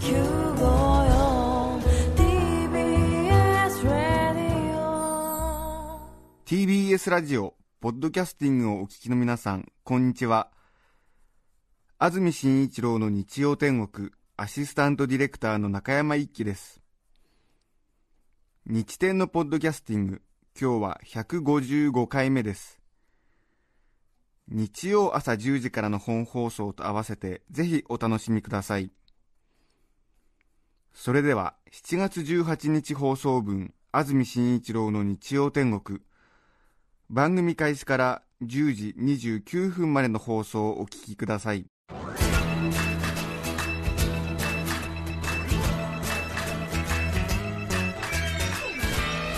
954 TBS ラディオ TBS ラジオ、ポッドキャスティングをお聞きの皆さん、こんにちは。安住紳一郎の日曜天国、アシスタントディレクターの中山一輝です。日天のポッドキャスティング、今日は155回目です。日曜朝10時からの本放送と合わせて、ぜひお楽しみください。それでは、7月18日放送分、安住紳一郎の日曜天国、番組開始から10時29分までの放送をお聞きください。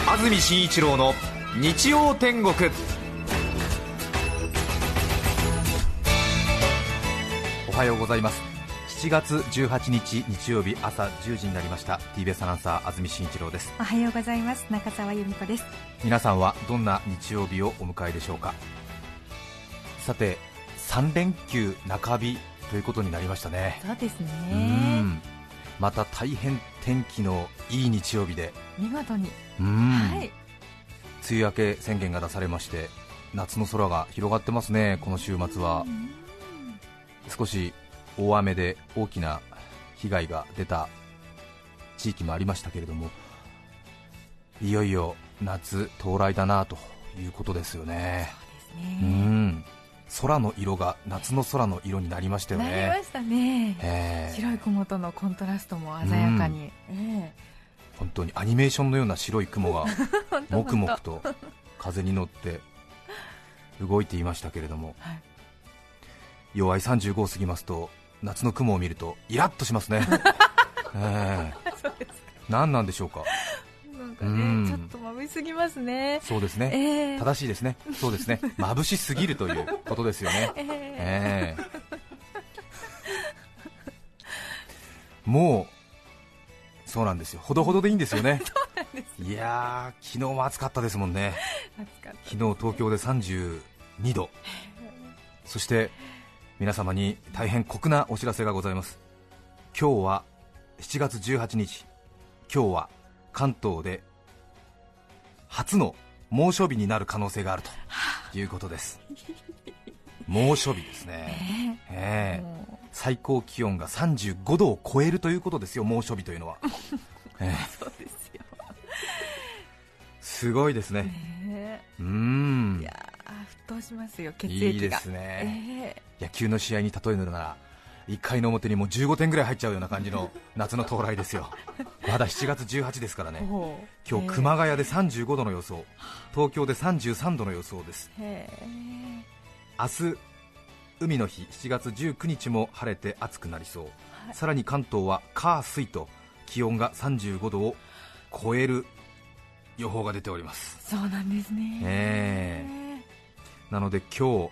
安住紳一郎の日曜天国。おはようございます。7月18日日曜日朝10時になりました。TBS アナウンサー安住紳一郎です。おはようございます。中澤由美子です。皆さんはどんな日曜日をお迎えでしょうか？さて3連休中日ということになりましたね。そうですうねん。また大変天気のいい日曜日で。見事に。うん。はい。梅雨明け宣言が出されまして夏の空が広がってますね、この週末は。うん。少し大雨で大きな被害が出た地域もありましたけれどもいよいよ夏到来だなということですよね。ですうねん。空の色が夏の空の色になりましたよなりねましたね。ええ。白い雲とのコントラストも鮮やかに、え本当にアニメーションのような白い雲がもくもくと風に乗って動いていましたけれども、はい。弱い35を過ぎますと夏の雲を見るとイラッとしますね、ええ。そうです何なんでしょうか？なんかうん。ねちょっと眩しすぎますね。そうですね、ええ。正しいですね。そうですね。眩しすぎるということですよね、ええ。ええ。もうそうなんですよ。ほどほどでいいんですよね。いやー昨日も暑かったですもんね。暑かった昨日東京で32度。そして皆様に大変酷なお知らせがございます。今日は7月18日。今日は関東で初の猛暑日になる可能性があるということです。猛暑日ですね、ええ。も最高気温が35度を超えるということですよ猛暑日というのは、ええ。うそうですよ。すごいですね。ねうーんいやー沸騰しますよ血液が。いいですね、え野球の試合に例えるなら1回の表にもう15点ぐらい入っちゃうような感じの 夏の到来ですよ。まだ7月18ですからえね今日熊谷で35度の予想。東京で33度の予想です。明日海の日7月19日も晴れて暑くなりそう、はい。さらに関東は火水と気温が35度を超える予報が出ております。そうなんですねえなので今日、明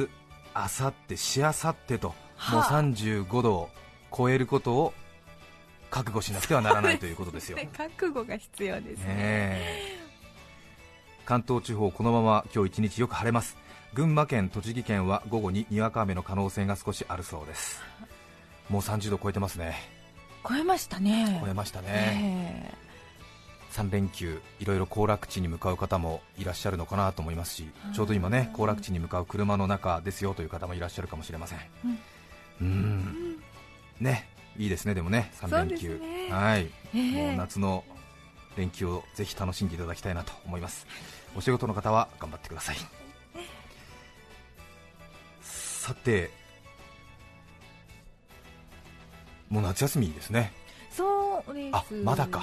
日、明後日、しあさってともうはあ35度を超えることを覚悟しなくてはならないということですよ。ね 覚悟が必要ですね。ね関東地方、このまま今日一日よく晴れます。群馬県、栃木県は午後ににわか雨の可能性が少しあるそうです。もう30度超えてますね。超えましたね。超えましたね、え3連休、いろいろ行楽地に向かう方もいらっしゃるのかなと思いますしうんちょうど今ね行楽地に向かう車の中ですよという方もいらっしゃるかもしれません。うん。うん。ねいいですねでもね3連休、はい、ええ。もう夏の連休をぜひ楽しんでいただきたいなと思います。お仕事の方は頑張ってください。さてもう夏休みですねそうです。あまだか。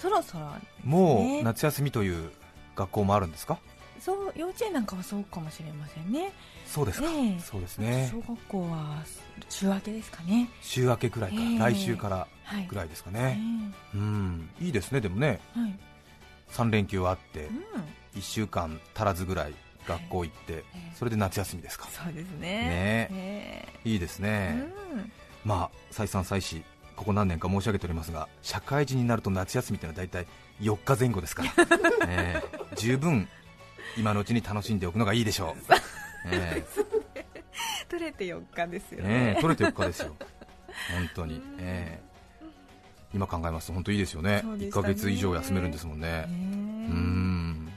そろそろね。もう夏休みという学校もあるんですか？そう幼稚園なんかはそうかもしれませんね。そうですか、ええ。そうですね。小学校は週明けですかね。週明けくらいか、ええ。来週からはいぐらいですかえね、うん。いいですねでもね。えはい。3連休あってうん。1週間足らずぐらい学校行ってええ。それで夏休みですか。そうですね。ね。えいいですえね、うん。まあ再三再四ここ何年か申し上げておりますが社会人になると夏休みってのは大体4日前後ですから、ええ。十分今のうちに楽しんでおくのがいいでしょう、え取れて4日ですよえね。ねえ取れて4日ですよ。本当に、うん。ええ。今考えますと本当いいですよね。1ね。ヶ月以上休めるんですもんね。ねうーん。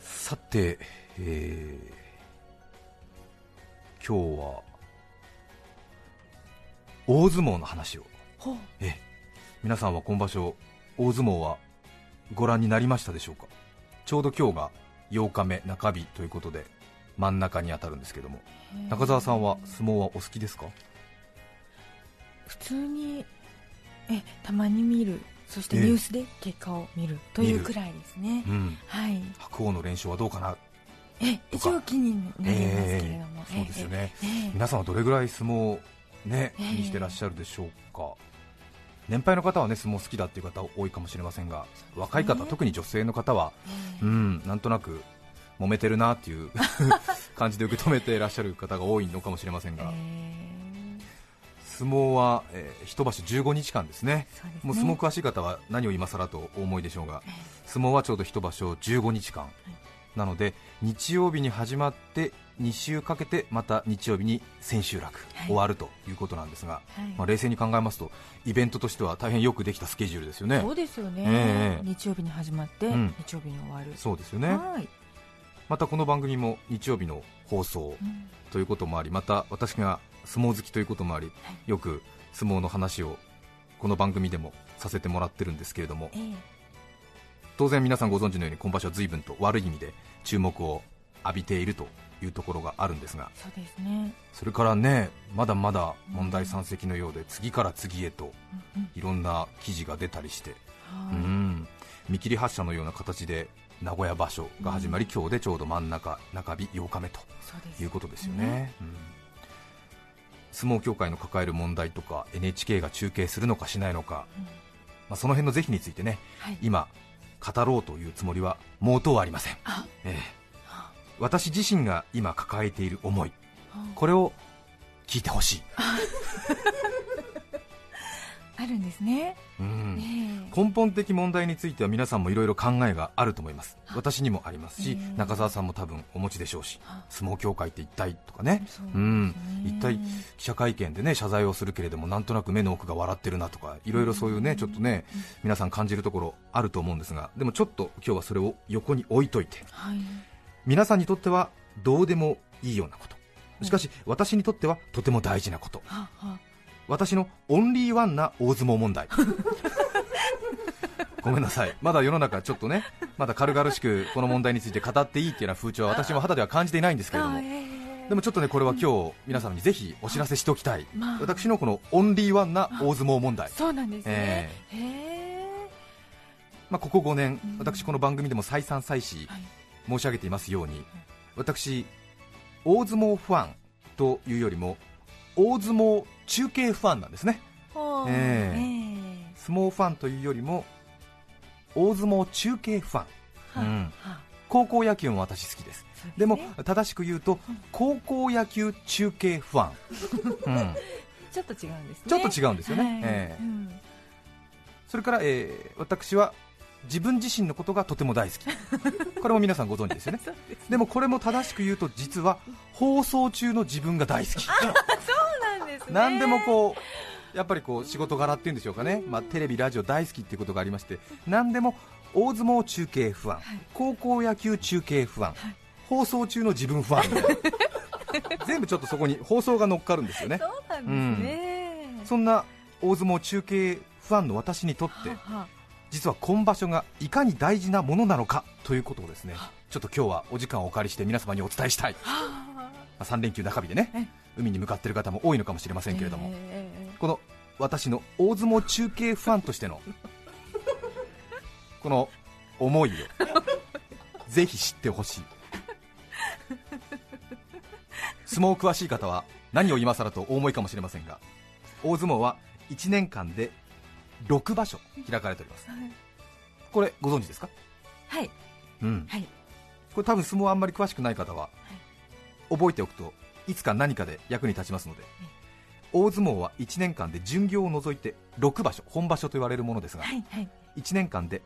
さて、えー今日は大相撲の話を。ええ。皆さんは今場所大相撲はご覧になりましたでしょうか？ちょうど今日が8日目中日ということで真ん中に当たるんですけども。中澤さんは相撲はお好きですか？普通にえたまに見る。そしてええ。ニュースで結果を見るというくらいですね。うん。はい。白鵬の連勝はどうかな？え一応気になりますけれども、ええそうですよね。ええええ皆さんはどれぐらい相撲ねええ。にしてらっしゃるでしょうか。年配の方はね相撲好きだっていう方多いかもしれませんが若い方特に女性の方はええ。うんなんとなく揉めてるなっていう 感じで受け止めていらっしゃる方が多いのかもしれませんが、え相撲は、えー一場所15日間ですね。うですね。もう相撲詳しい方は何を今更とお思いでしょうがええ。相撲はちょうど一場所15日間、なので日曜日に始まって2週かけてまた日曜日に千秋楽、はい。終わるということなんですが、はい。まあ、冷静に考えますとイベントとしては大変よくできたスケジュールですよね。そうですよね、ええ。日曜日に始まって、うん。日曜日に終わる。そうですよね。はい、またこの番組も日曜日の放送うん。ということもありまた私が相撲好きということもありよく相撲の話をこの番組でもさせてもらってるんですけれどもええ。当然皆さんご存知のように今場所は随分と悪い意味で注目を浴びているというところがあるんですが。そうですね、それからねまだまだ問題山積のようで次から次へといろんな記事が出たりして、はい。うん。見切り発車のような形で名古屋場所が始まり、今日でちょうど真ん中中日8日目ということですよね、うん。相撲協会の抱える問題とか NHK が中継するのかしないのか、うん。まあ、その辺の是非についてねはい。今語ろうというつもりは毛頭ありません、あ。ええ。私自身が今抱えている思い。あ。これを聞いてほしい、あるんですね、うん。ええ。根本的問題については皆さんもいろいろ考えがあると思います。私にもありますし、ええ。中澤さんも多分お持ちでしょうしあ。相撲協会って一体とかね。そううん。一体記者会見でね謝罪をするけれどもなんとなく目の奥が笑ってるなとかいろいろそういうねちょっとね皆さん感じるところあると思うんですがでもちょっと今日はそれを横に置いといてはい。皆さんにとってはどうでもいいようなこと。しかし私にとってはとても大事なこと。はは私のオンリーワンな大相撲問題。ごめんなさい。まだ世の中ちょっとねまだ軽々しくこの問題について語っていいっていうような風潮は私も肌では感じていないんですけれども。でもちょっとねこれは今日皆様にぜひお知らせしておきたい。まあ。私のこのオンリーワンな大相撲問題。そうなんですね、えへえまあ、ここ5年うん。私この番組でも再三再四はい。申し上げていますように私大相撲ファンというよりも大相撲中継ファンなんですね。はあええ。え相撲ファンというよりも大相撲中継ファン。はうん。はあ。高校野球も私好きです。でも正しく言うと高校野球中継ファン、うん、ちょっと違うんですね。ちょっと違うんですよね、はい。ええ。うん。それから、えー私は自分自身のことがとても大好き。これも皆さんご存知ですよね。でもこれも正しく言うと実は放送中の自分が大好き。そうなんですね。何でもこうやっぱりこう仕事柄っていうんでしょうかね、まあ、テレビ、ラジオ大好きっていうことがありまして。何でも大相撲中継不安、高校野球中継不安、放送中の自分不安みたいな。全部ちょっとそこに放送が乗っかるんですよね。そうなんですね、そんな大相撲中継ファンの私にとって実は今場所がいかに大事なものなのかということをですねちょっと今日はお時間をお借りして皆様にお伝えしたい、はまあ、3連休中日でね海に向かっている方も多いのかもしれませんけれども、ええこの私の大相撲中継ファンとしてのこの思いをぜひ知ってほしい。相撲詳しい方は何を今更とお思いかもしれませんが大相撲は1年間で6場所開かれております。これご存知ですか？はい。うん。はい。これ多分相撲あんまり詳しくない方は覚えておくといつか何かで役に立ちますので。大相撲は1年間で巡業を除いて6場所本場所と言われるものですがはいはい。1年間で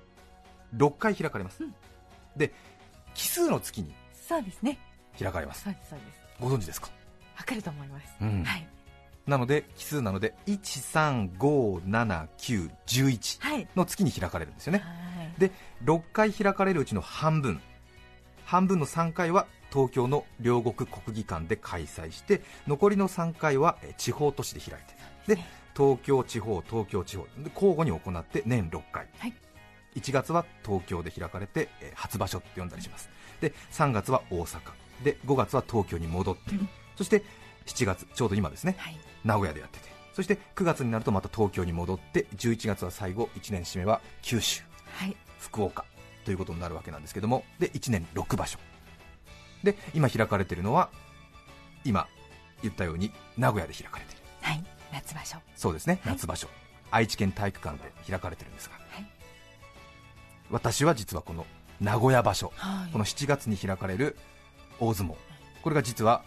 6回開かれます、うん。で奇数の月にそうですね。開かれます。そうですそうです。ご存知ですか？わかると思います、うん。はいなので奇数なので1357911はい。の月に開かれるんですよね。はい。で6回開かれるうちの半分。半分の3回は東京の両国国技館で開催して残りの3回はえー地方都市で開いてで東京地方東京地方。で交互に行って年6回、はい。1月は東京で開かれてえー初場所って呼んだりします。で3月は大阪。で5月は東京に戻って、そして7月ちょうど今ですね。はい名古屋でやってて。そして9月になるとまた東京に戻って11月は最後1年締めは九州。はい。福岡。ということになるわけなんですけども。で1年6場所。で今開かれているのは今言ったように名古屋で開かれている。はい。夏場所。そうですね。はい。夏場所、愛知県体育館で開かれてるんですが、はい。私は実はこの名古屋場所。はい。この7月に開かれる大相撲。これが実は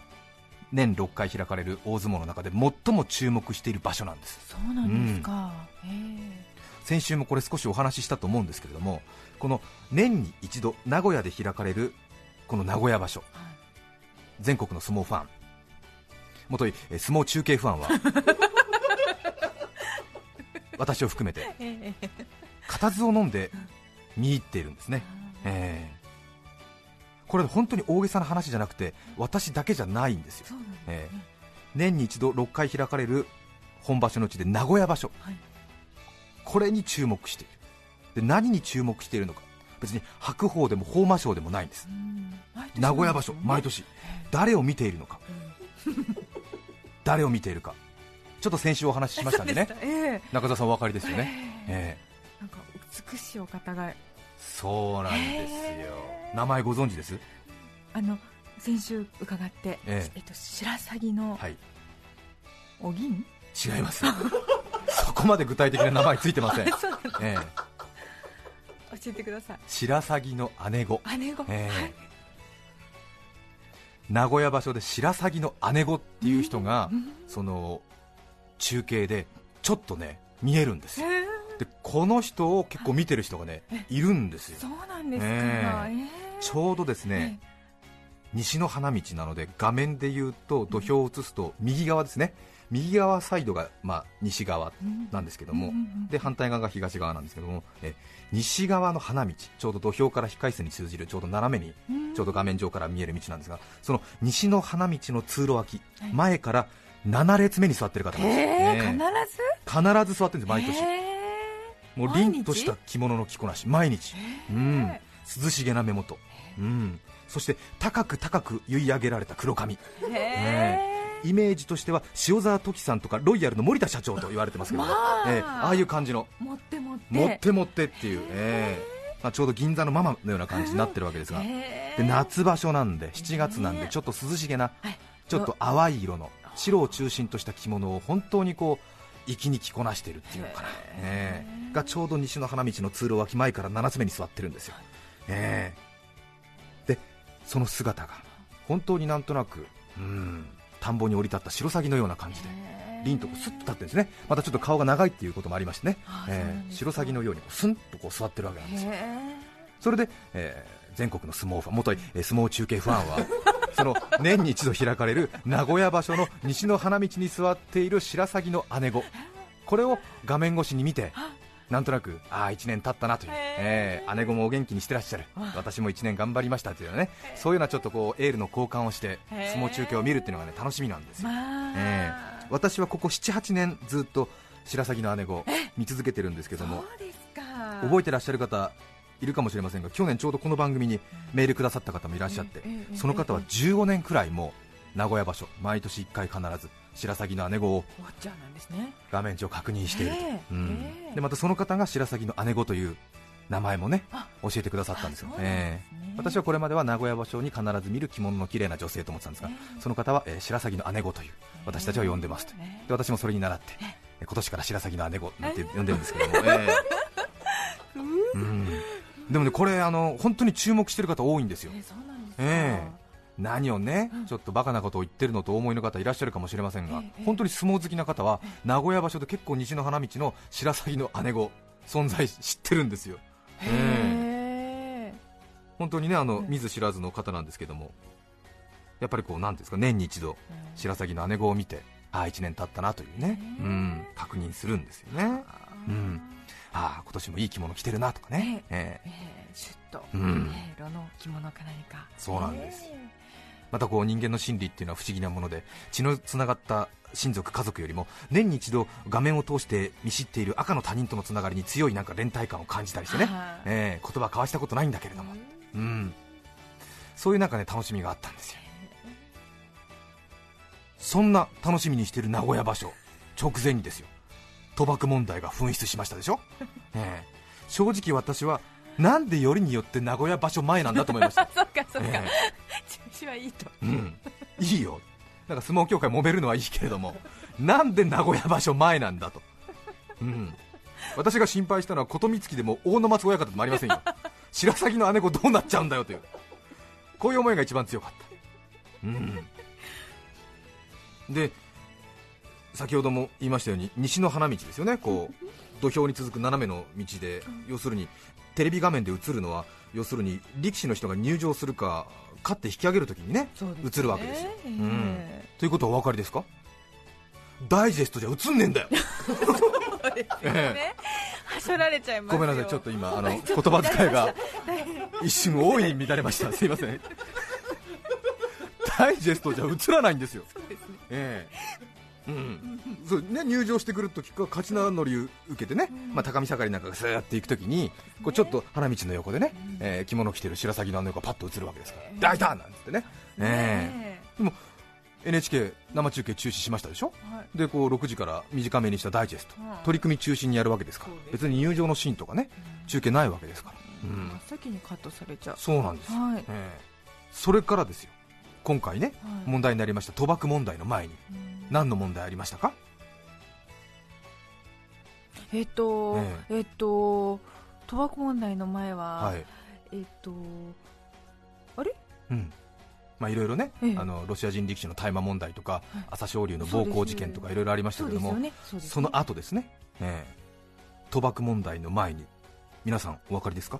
年6回開かれる大相撲の中で最も注目している場所なんです。そうなんですか、へえ。先週もこれ少しお話ししたと思うんですけれどもこの年に一度名古屋で開かれるこの名古屋場所。はい。全国の相撲ファン。もといえー相撲中継ファンは 私を含めてええ。固唾を飲んで見入っているんですね、えーこれ本当に大げさな話じゃなくて私だけじゃないんですよ。すえね、年に一度6回開かれる本場所のうちで名古屋場所。はい。これに注目している。で何に注目しているのか。別に白鵬でも宝馬賞でもないんです。うん。毎年名古屋場所毎年。誰を見ているのか。誰を見ているか。ちょっと先週お話ししましたんでね。でええ。中澤さんお分かりですよね、ええ。えなんか美しいお方がえそうなんですよ。名前ご存知です？あの先週伺って、ええ。っと白鷺のはい。お銀、違います。そこまで具体的な名前ついてません、ええ。教えてください。白鷺の姉子。姉子、ええ。はい名古屋場所で白鷺の姉子っていう人が、うん。その中継でちょっとね見えるんですよ。へえでこの人を結構見てる人がねいるんですよ。そうなんですか、ええ。ええちょうどですね、西の花道なので画面で言うと土俵を映すと右側ですね。右側サイドが、まあ、西側うんなんですけども、で反対側が東側なんですけどもえ西側の花道ちょうど土俵から控室に通じるちょうど斜めにうん。ちょうど画面上から見える道なんですがその西の花道の通路脇、はい。前から7列目に座ってる方なんです、へえね必ず？必ず座ってるんです毎年もう凛とした着物の着こなし毎日。うん。涼しげな目元。うん。そして高く高く結い上げられた黒髪。へえ。イメージとしては塩沢時さんとかロイヤルの森田社長と言われてますけど、まあ。ええ。ああいう感じの。持って持って。持って持ってっていう、ええ。まあ、ちょうど銀座のママのような感じになってるわけですが、で夏場所なんで7月なんでちょっと涼しげなはい。ちょっと淡い色の白を中心とした着物を本当にこう粋に着こなしているっていうのかな、ええ。がちょうど西の花道の通路脇前から7つ目に座ってるんですよ、ええ。でその姿が本当になんとなくうん田んぼに降り立った白鷺のような感じで凛とこうスッと立ってるんですね。またちょっと顔が長いっていうこともありましてね。ええですか。白鷺のようにこうスンとこう座ってるわけなんですよ。それで、えー全国の相撲ファン元いえー相撲中継ファンはその年に一度開かれる名古屋場所の西の花道に座っている白鷺の姉子これを画面越しに見てなんとなくああ1年経ったなという、えー姉子もお元気にしてらっしゃる。私も1年頑張りましたというねそういうようなちょっとこうエールの交換をして相撲中継を見るっていうのがね楽しみなんですよ、まあ、えー。私はここ78年ずっと白鷺の姉子見続けてるんですけども。覚えてらっしゃる方いるかもしれませんが去年ちょうどこの番組にメールくださった方もいらっしゃってええええその方は15年くらいもう名古屋場所毎年1回必ず白鷺の姉子を画面上確認していると、うん。でまたその方が白鷺の姉子という名前もねあ教えてくださったんですよ。ね。ええ。私はこれまでは名古屋場所に必ず見る着物の綺麗な女性と思ってたんですが、その方は、えー白鷺の姉子という私たちは呼んでますと、ねで私もそれに倣って、えー今年から白鷺の姉子なんて呼んでるんですけども、ええ。うんでもねこれあの本当に注目してる方多いんですよ。えそうなんですか、ええ。何をね、うん。ちょっとバカなことを言ってるのとお思いの方いらっしゃるかもしれませんが、ええ本当に相撲好きな方は、名古屋場所で結構西の花道の白鷺の姉子存在知ってるんですよ、へえ本当にねあのうん。見ず知らずの方なんですけども、やっぱりこうなんですか年に一度白鷺の姉子を見て、ああ1年経ったなというね、うん、確認するんですよね、うん、ああ今年もいい着物着てるなとかね、ええ。えーシュッと、うん。ね色の着物か何か。そうなんです。え。またこう人間の心理っていうのは不思議なもので血のつながった親族、家族よりも年に一度画面を通して見知っている赤の他人とのつながりに強いなんか連帯感を感じたりしてね、は。いええ言葉交わしたことないんだけれども、うん、そういうなんかね楽しみがあったんですよ。そんな楽しみにしている名古屋場所直前にですよ賭博問題が噴出しましたでしょ、ええ。正直私はなんでよりによって名古屋場所前なんだと思いました？そっかそっか、え。中止はいいと。うん、いいよ、なんか相撲協会揉めるのはいいけれども、なんで名古屋場所前なんだと、うん、私が心配したのは琴光でも大野松親方でもありませんよ、白鷺の姉子どうなっちゃうんだよという、こういう思いが一番強かった。うん。で先ほども言いましたように西の花道ですよね、こう土俵に続く斜めの道で、要するにテレビ画面で映るのは、要するに力士の人が入場するか、勝って引き上げるときにね、ね。映るわけですよ。えうん。えということはお分かりですか？ダイジェストじゃ映んねえんだよ、はしょられちゃいますよ。ごめんなさい、ちょっと今、あの言葉遣いが一瞬大いに乱れました、すいません、ダイジェストじゃ映らないんですよ。そうですね。ええうん。そうね、入場してくるときか勝ち名乗り受けてね、まあ、高見盛りなんかがスーって行くときにこうちょっと花道の横でね、えー着物着てる白鷺の姉がパッと映るわけですから、大胆なんてね、え。え。ね NHK 生中継中止しましたでしょ、えはい。でこう6時から短めにしたダイジェスト、うん取り組み中心にやるわけですから別に入場のシーンとかね中継ないわけですから、うん。先にカットされちゃう。そうなんです、はい、ええ。それからですよ今回ね、はい。問題になりました。賭博問題の前に。うん。何の問題ありましたか？えっと、ええ。っと賭博問題の前は、はい。えっとあれ？うん。まあ、いろいろね、ええ。あのロシア人力士の大麻問題とか、はい。朝青龍の暴行事件とかいろいろありましたけども、その後ですね、ええ。賭博問題の前に、皆さんお分かりですか、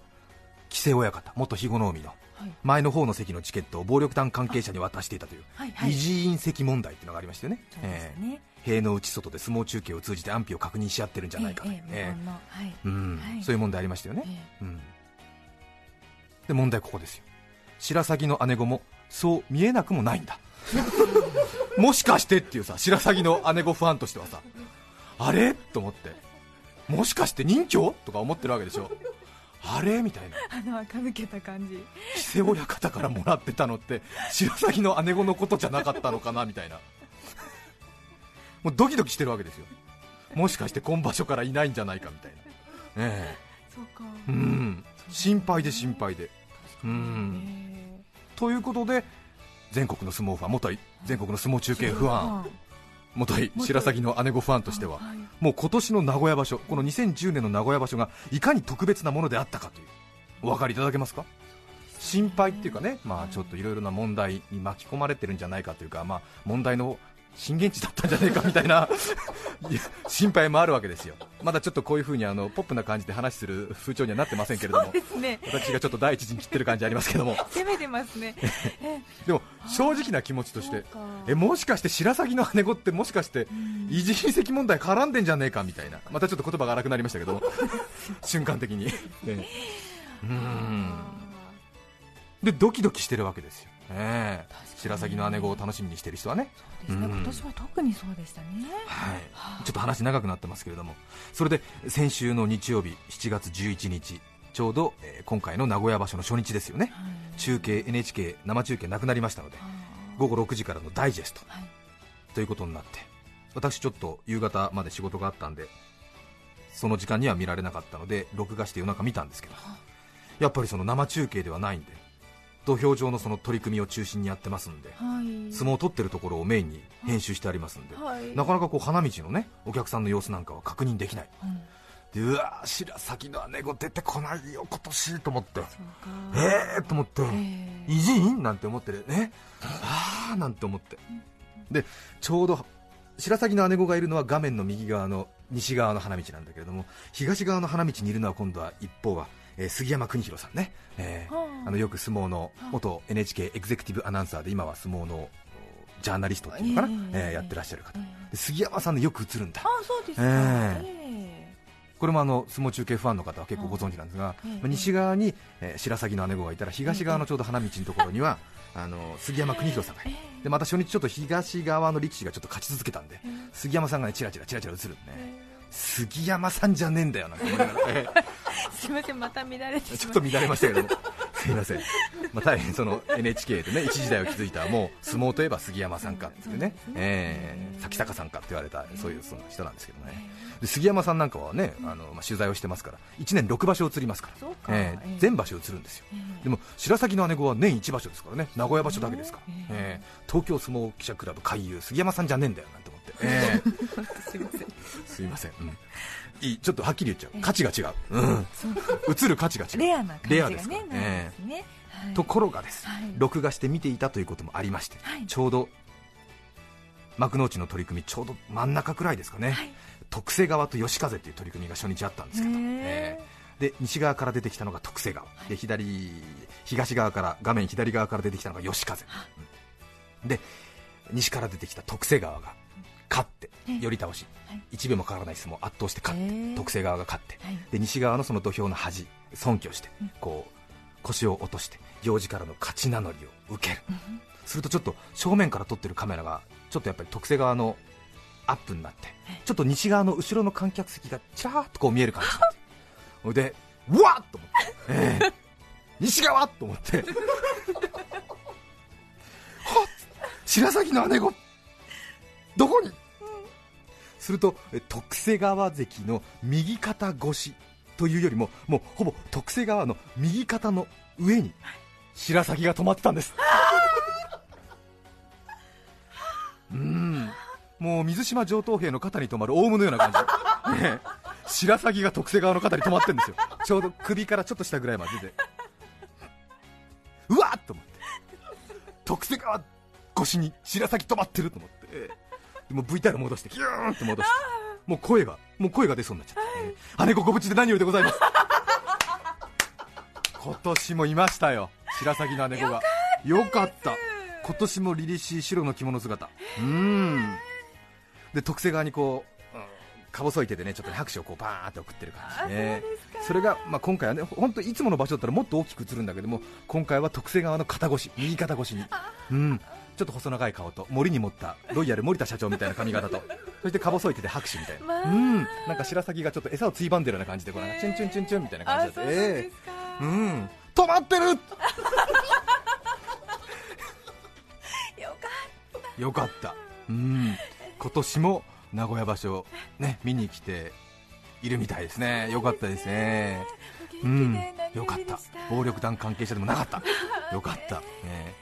木瀬親方、元肥後の海の。はい前の方の席のチケットを暴力団関係者に渡していたという、はい。はい。維持員席問題っていうのがありましてね、そうですよね、塀の内外で相撲中継を通じて安否を確認し合ってるんじゃないかと。い。う、そういう問題ありましたよね。えうん、で問題ここですよ。白鷺の姉子もそう見えなくもないんだ。もしかしてっていうさ白鷺の姉子ファンとしてはさあれ？と思って。もしかして任侠とか思ってるわけでしょあれ？みたいな。えあの垢抜けた感じ。木瀬親方からもらってたのって白鷺の姉子のことじゃなかったのかな？みたいな。もうドキドキしてるわけですよ。もしかして今場所からいないんじゃないか？みたいな。えそうか。えうん心配で心配で。うん。えということで全国の相撲ファン元い全国の相撲中継不安元い白鷺の姉子ファンとしてははい。もう今年の名古屋場所この2010年の名古屋場所がいかに特別なものであったかというお分かりいただけますか？心配っていうかね、まあ、ちょっといろいろな問題に巻き込まれてるんじゃないかというか、まあ、問題の震源地だったんじゃないかみたいな 心配もあるわけですよ、まだちょっとこういうふうにあのポップな感じで話する風潮にはなってませんけれども、ね。私がちょっと第一陣切ってる感じありますけども、攻めてますね。えでも正直な気持ちとしてえもしかして白鷺の姉子って、もしかしてうん。維持隕石問題絡んでんじゃねえかみたいな、またちょっと言葉が荒くなりましたけど、瞬間的に。ねうん。でドキドキしてるわけですよ、ねえ。白鷺の姉子を楽しみにしてる人はね、そうですね。うん。今年は特にそうでしたね。はい、ちょっと話長くなってますけれども、それで先週の日曜日、7月11日、ちょうど、えー今回の名古屋場所の初日ですよね、はい。中継、NHK 生中継なくなりましたので、あ。ー午後6時からのダイジェスト。はい。ということになって、私、ちょっと夕方まで仕事があったんで、その時間には見られなかったので、録画して夜中見たんですけど、やっぱりその生中継ではないんで、土俵上のその取り組みを中心にやってますんで、はい。相撲を取ってるところをメインに編集してありますんで、はい。なかなかこう花道のねお客さんの様子なんかは確認できない、うんでうわー白鷺の姉子出てこないよ、今年と思って、えーと思って、えー偉人なんて思ってるね、あーなんて思って、でちょうど白鷺の姉子がいるのは画面の右側の西側の花道なんだけれども、東側の花道にいるのは今度は一方は、えー杉山邦弘さんね、えーはあ。あのよく相撲の元 NHK エグゼクティブアナウンサーで今は相撲のおジャーナリストっていうのかな、えええーやってらっしゃる方。杉山さんでよく映るんだ。あそうですか、ええこれもあの相撲中継ファンの方は結構ご存知なんですが、西側に、えー白鷺の姉子がいたら東側のちょうど花道のところには、あの杉山邦弘さんがいる、でまた初日ちょっと東側の力士がちょっと勝ち続けたんで、杉山さんがねチラチラチラチラ映るんでね、杉山さんじゃねえんだよな すみませんまた乱れてしちょまっと乱れましたけども、すいません、まあ、大変その NHK でね一時代を築いた、もう相撲といえば杉山さんかってね、えー、崎坂さんかって言われた、そういうその人なんですけどね、で杉山さんなんかはね、あのまあ、取材をしてますから、1年6場所移りますから。えーええ。全場所移るんですよ、でも白鷺の姉子は年1場所ですからね、名古屋場所だけですか。ら、え。ー東京相撲記者クラブ回遊、杉山さんじゃねえんだよな。えー すみません。すいません、うん。いい。ちょっとはっきり言っちゃう、価値が違う、うん、映る価値が違う、レアな感じがねですねなんですね、はい。ところがです、はい。録画して見ていたということもありまして、はい。ちょうど幕内の取り組み、ちょうど真ん中くらいですかね、はい。徳瀬川と吉風という取り組みが初日あったんですけど、で西側から出てきたのが徳瀬川、で左東側から画面左側から出てきたのが吉風、うん。で西から出てきた徳瀬川が勝って、寄り倒し、はい。一秒も変わらない相撲を圧倒して勝って、へー徳瀬川が勝って、はい。で西側のその土俵の端、尊挙して、こう腰を落として、行司からの勝ち名乗りを受ける、するとちょっと正面から撮ってるカメラが、ちょっとやっぱり徳瀬川のアップになって、ちょっと西側の後ろの観客席がちらーっとこう見える感じになって、ほいで、うわっと思って、ええ。西側と思って、白鷺の姉子、どこに？するとえ徳瀬川関の右肩越しというよりももうほぼ徳瀬川の右肩の上に白鷺が止まってたんです。うん。もう水島上等兵の肩に止まるオウムのような感じ、ねえ。白鷺が徳瀬川の肩に止まってるんですよ。ちょうど首からちょっと下ぐらいまで出てうわっと思って。徳瀬川越しに白鷺止まってると思って、も VTR 戻してキューンって戻して。もう声がもう声が出そうになっちゃって、ええ姉子ご無事で何よりでございます。今年もいましたよ。白鷺の姉子が。よかった今年も凛々しい白の着物姿。うん。で特製側にこう、うんか細い手でねちょっとね拍手をこうバーンって送ってる感じねそれが、まあ、今回はね本当いつもの場所だったらもっと大きく映るんだけども今回は特製側の肩越し右肩越しに。うんちょっと細長い顔と森に持ったロイヤル森田社長みたいな髪型と そしてか細い手で拍手みたいな、まあ。うん。なんか白鷺がちょっと餌をついばんでるような感じでこうなんかチュンチュンチュンチュンみたいな感じであそうなんですか、うん。止まってる！よかっよかった、うん、今年も名古屋場所、ね、見に来ているみたいですね、よかったですね、た。うん。よかった。暴力団関係者でもなかった、よかった、ね、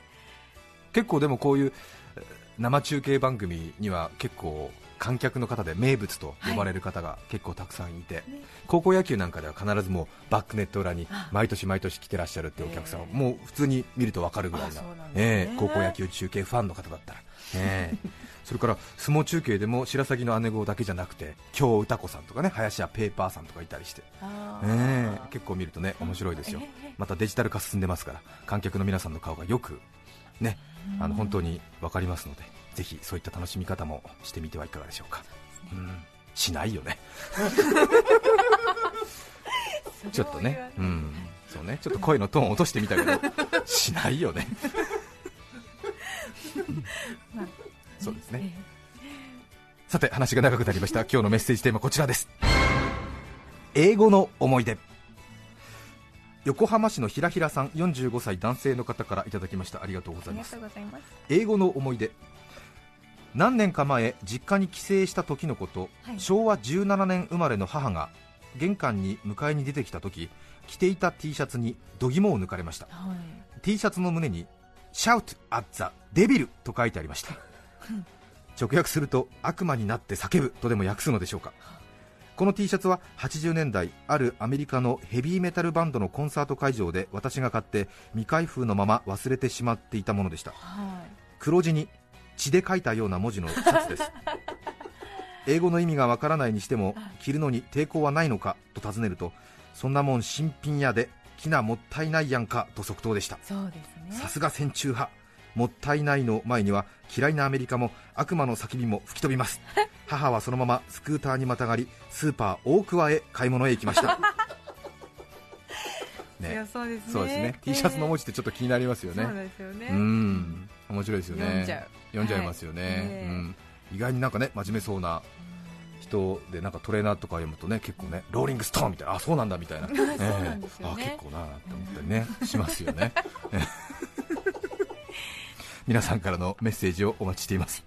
結構でもこういうえー生中継番組には結構観客の方で名物と呼ばれる方が結構たくさんいて、高校野球なんかでは必ずもうバックネット裏に毎年毎年来てらっしゃるっていうお客さんをもう普通に見ると分かるぐらいなね。ええ高校野球中継ファンの方だったら、ええ。それから相撲中継でも白鷺の姉子だけじゃなくて京歌子さんとかね林家ペーパーさんとかいたりして、あえー。え結構見るとね面白いですよ。ええ。またデジタル化進んでますから観客の皆さんの顔がよくねあの本当に分かりますのでぜひそういった楽しみ方もしてみてはいかがでしょうか、うん、しないよねちょっとね、うん、そうね、ちょっと声のトーン落としてみたけど、しないよね。そうですね。さて、話が長くなりました。今日のメッセージテーマこちらです。英語の思い出。横浜市のひらひらさん45歳男性の方からいただきました。ありがとうございます。英語の思い出。何年か前実家に帰省した時のこと、はい。昭和17年生まれの母が玄関に迎えに出てきた時着ていた T シャツに度肝を抜かれました。はい。T シャツの胸に「Shout at the Devil」と書いてありました。直訳すると悪魔になって叫ぶとでも訳すのでしょうかこの T シャツは80年代あるアメリカのヘビーメタルバンドのコンサート会場で私が買って未開封のまま忘れてしまっていたものでした。はい。黒字に血で書いたような文字のシャツです。英語の意味がわからないにしても着るのに抵抗はないのかと尋ねるとそんなもん新品やできなもったいないやんかと即答でした。さすが戦中派。もったいないの前には嫌いなアメリカも悪魔の叫びも吹き飛びます母はそのままスクーターにまたがりスーパー大桑へ買い物へ行きました。ね。そうですね。そうですね、T シャツの文字ってちょっと気になりますよね。そうですよね。うん。面白いですよね。読んじゃう。読んじゃいますよね、はい。ねうん、意外になんかね真面目そうな人でなんかトレーナーとか読むとね結構ねローリングストーンみたいなあそうなんだみたいな、そうなんですよね。あ結構なと思ったりねしますよね。皆さんからのメッセージをお待ちしています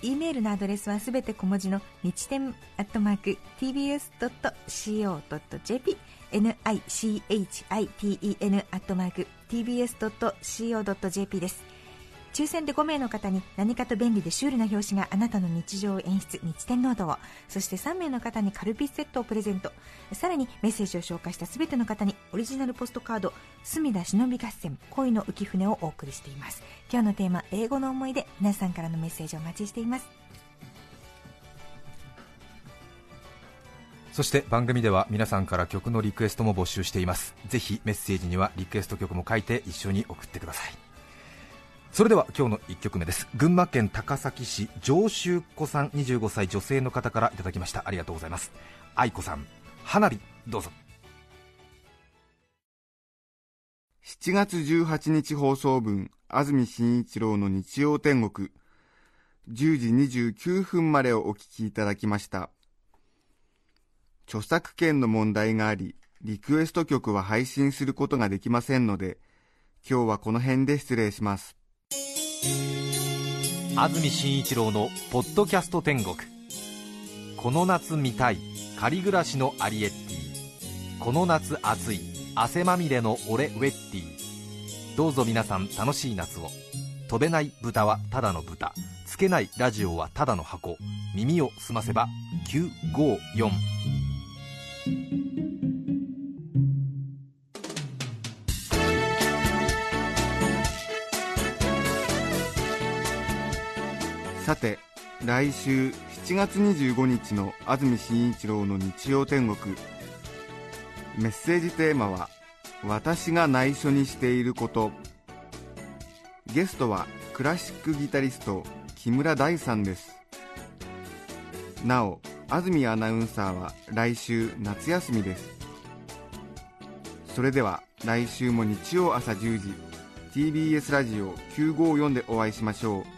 E メールのアドレスはすべて小文字の日天アットマーク tbs.co.jp nichiten アットマーク tbs.co.jp です。抽選で5名の方に何かと便利でシュールな表紙があなたの日常を演出日天ノートをそして3名の方にカルピスセットをプレゼント。さらにメッセージを紹介したすべての方にオリジナルポストカード隅田忍び合戦恋の浮舟をお送りしています。今日のテーマ英語の思い出。皆さんからのメッセージをお待ちしています。そして番組では皆さんから曲のリクエストも募集しています。ぜひメッセージにはリクエスト曲も書いて一緒に送ってください。それでは今日の1曲目です。群馬県高崎市上州子さん25歳女性の方からいただきました。ありがとうございます。愛子さん花火どうぞ。7月18日放送分安住紳一郎の日曜天国。10時29分までをお聞きいただきました。著作権の問題がありリクエスト曲は配信することができませんので今日はこの辺で失礼します。安住紳一郎の「ポッドキャスト天国」この夏見たい仮暮らしのアリエッティ。この夏暑い汗まみれの俺ウェッティ。どうぞ皆さん楽しい夏を。飛べない豚はただの豚。つけないラジオはただの箱。耳を澄ませば954さて来週7月25日の安住紳一郎の日曜天国。メッセージテーマは「私が内緒にしていること」ゲストはクラシックギタリスト木村大さんです。なお安住アナウンサーは来週夏休みです。それでは来週も日曜朝10時 TBS ラジオ954でお会いしましょう。